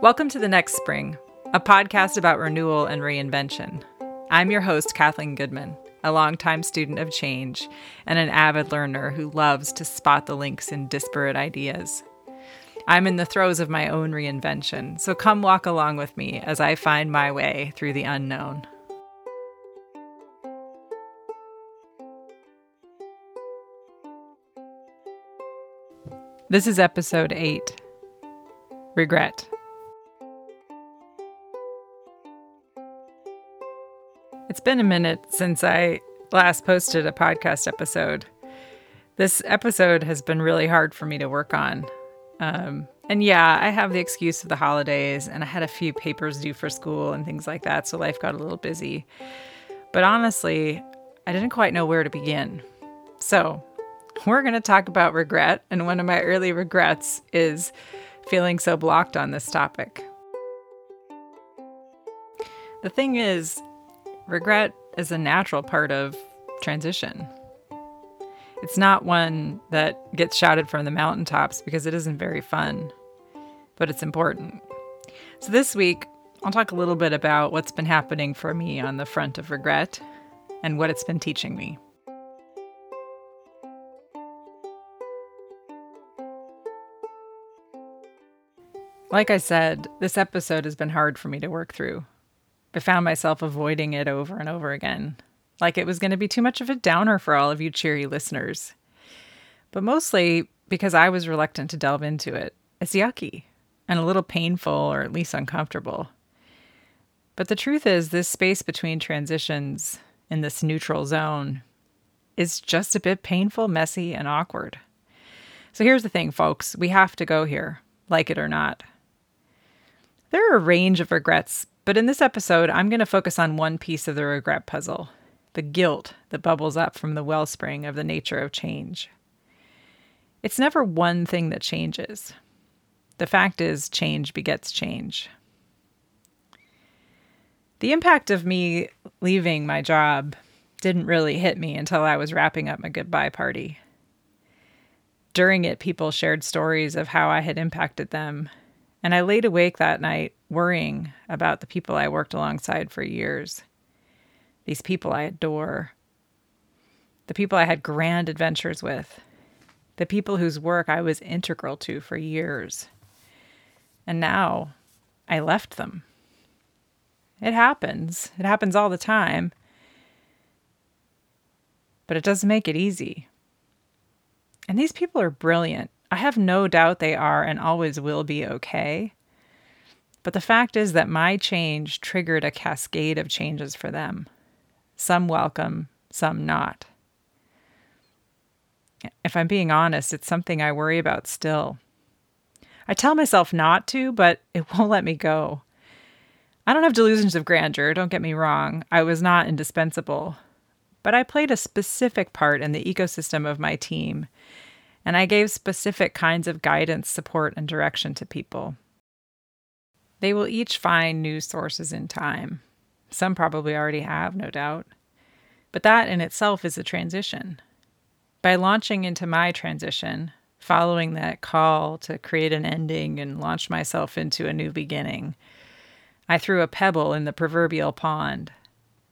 Welcome to The Next Spring, a podcast about renewal and reinvention. I'm your host, Kathleen Goodman, a longtime student of change and an avid learner who loves to spot the links in disparate ideas. I'm in the throes of my own reinvention, so come walk along with me as I find my way through the unknown. This is episode 8 Regret. It's been a minute since I last posted a podcast episode. This episode has been really hard for me to work on. Um, and yeah, I have the excuse of the holidays, and I had a few papers due for school and things like that, so life got a little busy. But honestly, I didn't quite know where to begin. So, we're going to talk about regret, and one of my early regrets is feeling so blocked on this topic. The thing is, regret is a natural part of transition. It's not one that gets shouted from the mountaintops because it isn't very fun, but it's important. So, this week, I'll talk a little bit about what's been happening for me on the front of regret and what it's been teaching me. Like I said, this episode has been hard for me to work through. I found myself avoiding it over and over again, like it was going to be too much of a downer for all of you cheery listeners. But mostly because I was reluctant to delve into it. It's yucky and a little painful, or at least uncomfortable. But the truth is, this space between transitions in this neutral zone is just a bit painful, messy, and awkward. So here's the thing, folks we have to go here, like it or not. There are a range of regrets, but in this episode, I'm going to focus on one piece of the regret puzzle the guilt that bubbles up from the wellspring of the nature of change. It's never one thing that changes. The fact is, change begets change. The impact of me leaving my job didn't really hit me until I was wrapping up my goodbye party. During it, people shared stories of how I had impacted them and I laid awake that night worrying about the people I worked alongside for years. These people I adore. The people I had grand adventures with. The people whose work I was integral to for years. And now I left them. It happens. It happens all the time. But it doesn't make it easy. And these people are brilliant I have no doubt they are and always will be okay. But the fact is that my change triggered a cascade of changes for them. Some welcome, some not. If I'm being honest, it's something I worry about still. I tell myself not to, but it won't let me go. I don't have delusions of grandeur, don't get me wrong. I was not indispensable. But I played a specific part in the ecosystem of my team and I gave specific kinds of guidance, support, and direction to people. They will each find new sources in time. Some probably already have, no doubt. But that in itself is a transition. By launching into my transition, following that call to create an ending and launch myself into a new beginning, I threw a pebble in the proverbial pond,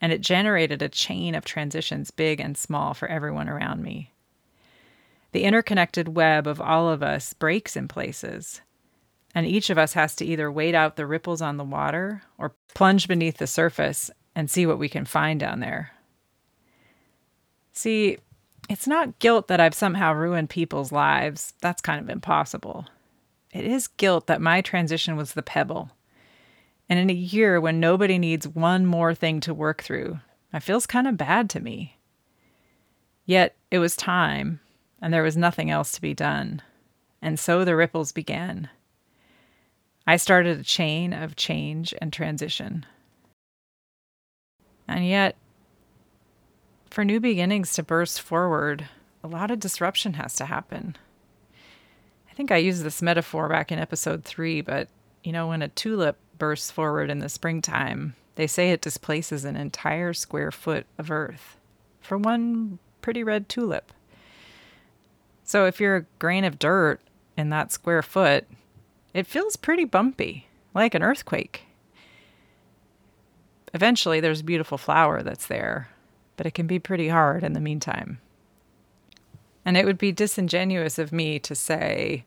and it generated a chain of transitions, big and small, for everyone around me. The interconnected web of all of us breaks in places, and each of us has to either wait out the ripples on the water or plunge beneath the surface and see what we can find down there. See, it's not guilt that I've somehow ruined people's lives. That's kind of impossible. It is guilt that my transition was the pebble. And in a year when nobody needs one more thing to work through, it feels kind of bad to me. Yet it was time, and there was nothing else to be done. And so the ripples began. I started a chain of change and transition. And yet, for new beginnings to burst forward, a lot of disruption has to happen. I think I used this metaphor back in episode three, but you know, when a tulip bursts forward in the springtime, they say it displaces an entire square foot of earth for one pretty red tulip. So if you're a grain of dirt in that square foot, it feels pretty bumpy. like an earthquake. Eventually, there's a beautiful flower that's there, but it can be pretty hard in the meantime. And it would be disingenuous of me to say,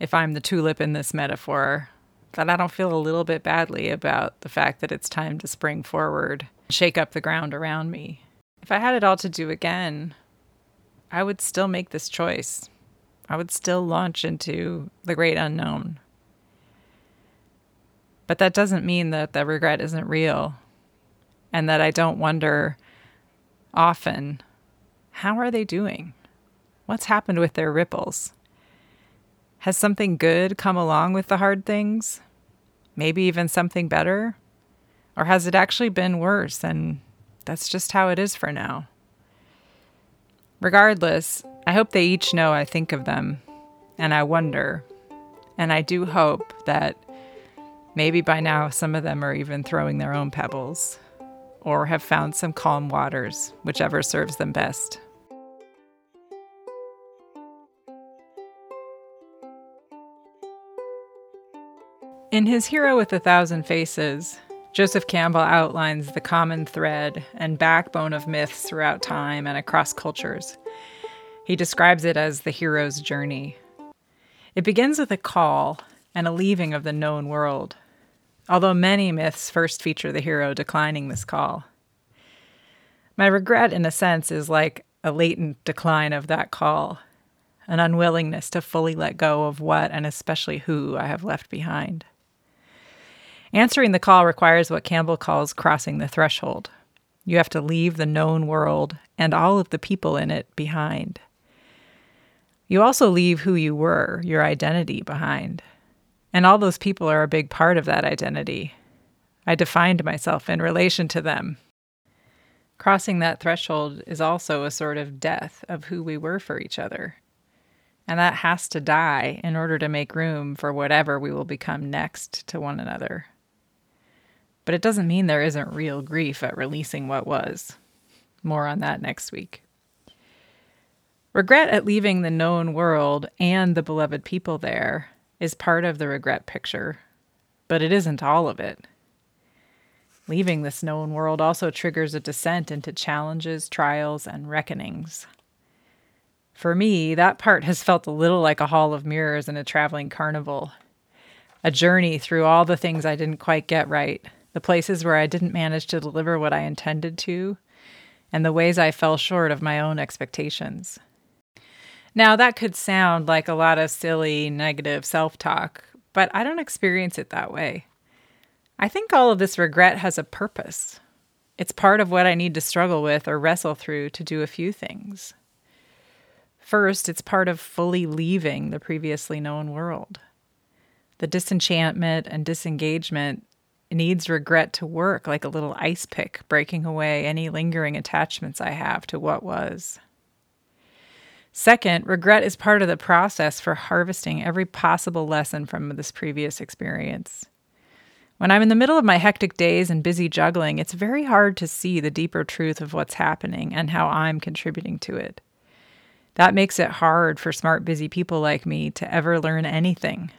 if I'm the tulip in this metaphor, that I don't feel a little bit badly about the fact that it's time to spring forward, shake up the ground around me. If I had it all to do again, I would still make this choice. I would still launch into the great unknown. But that doesn't mean that the regret isn't real and that I don't wonder often how are they doing? What's happened with their ripples? Has something good come along with the hard things? Maybe even something better? Or has it actually been worse and that's just how it is for now? Regardless, I hope they each know I think of them and I wonder. And I do hope that maybe by now some of them are even throwing their own pebbles or have found some calm waters, whichever serves them best. In his Hero with a Thousand Faces, Joseph Campbell outlines the common thread and backbone of myths throughout time and across cultures. He describes it as the hero's journey. It begins with a call and a leaving of the known world, although many myths first feature the hero declining this call. My regret, in a sense, is like a latent decline of that call, an unwillingness to fully let go of what and especially who I have left behind. Answering the call requires what Campbell calls crossing the threshold. You have to leave the known world and all of the people in it behind. You also leave who you were, your identity behind. And all those people are a big part of that identity. I defined myself in relation to them. Crossing that threshold is also a sort of death of who we were for each other. And that has to die in order to make room for whatever we will become next to one another. But it doesn't mean there isn't real grief at releasing what was. More on that next week. Regret at leaving the known world and the beloved people there is part of the regret picture, but it isn't all of it. Leaving this known world also triggers a descent into challenges, trials, and reckonings. For me, that part has felt a little like a hall of mirrors in a traveling carnival, a journey through all the things I didn't quite get right, the places where I didn't manage to deliver what I intended to, and the ways I fell short of my own expectations. Now, that could sound like a lot of silly, negative self talk, but I don't experience it that way. I think all of this regret has a purpose. It's part of what I need to struggle with or wrestle through to do a few things. First, it's part of fully leaving the previously known world. The disenchantment and disengagement needs regret to work like a little ice pick, breaking away any lingering attachments I have to what was. Second, regret is part of the process for harvesting every possible lesson from this previous experience. When I'm in the middle of my hectic days and busy juggling, it's very hard to see the deeper truth of what's happening and how I'm contributing to it. That makes it hard for smart, busy people like me to ever learn anything.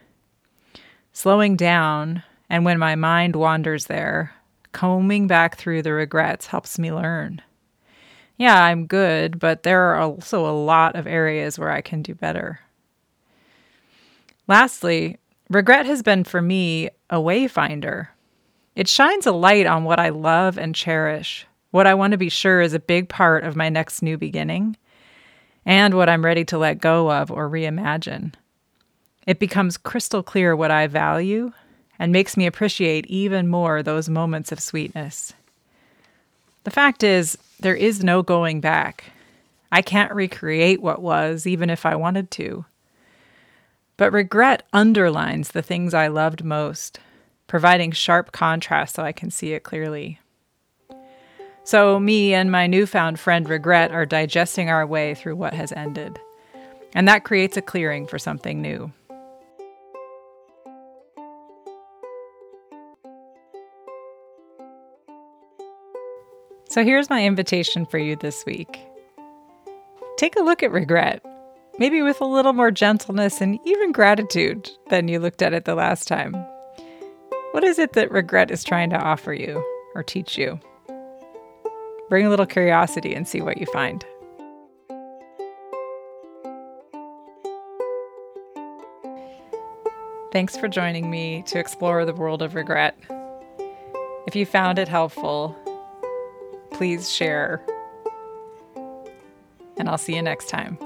Slowing down, and when my mind wanders there, combing back through the regrets helps me learn. Yeah, I'm good, but there are also a lot of areas where I can do better. Lastly, regret has been for me a wayfinder. It shines a light on what I love and cherish, what I want to be sure is a big part of my next new beginning, and what I'm ready to let go of or reimagine. It becomes crystal clear what I value and makes me appreciate even more those moments of sweetness. The fact is, there is no going back. I can't recreate what was, even if I wanted to. But regret underlines the things I loved most, providing sharp contrast so I can see it clearly. So, me and my newfound friend Regret are digesting our way through what has ended. And that creates a clearing for something new. So here's my invitation for you this week take a look at regret, maybe with a little more gentleness and even gratitude than you looked at it the last time. What is it that regret is trying to offer you or teach you? Bring a little curiosity and see what you find. Thanks for joining me to explore the world of regret. If you found it helpful, please share. And I'll see you next time.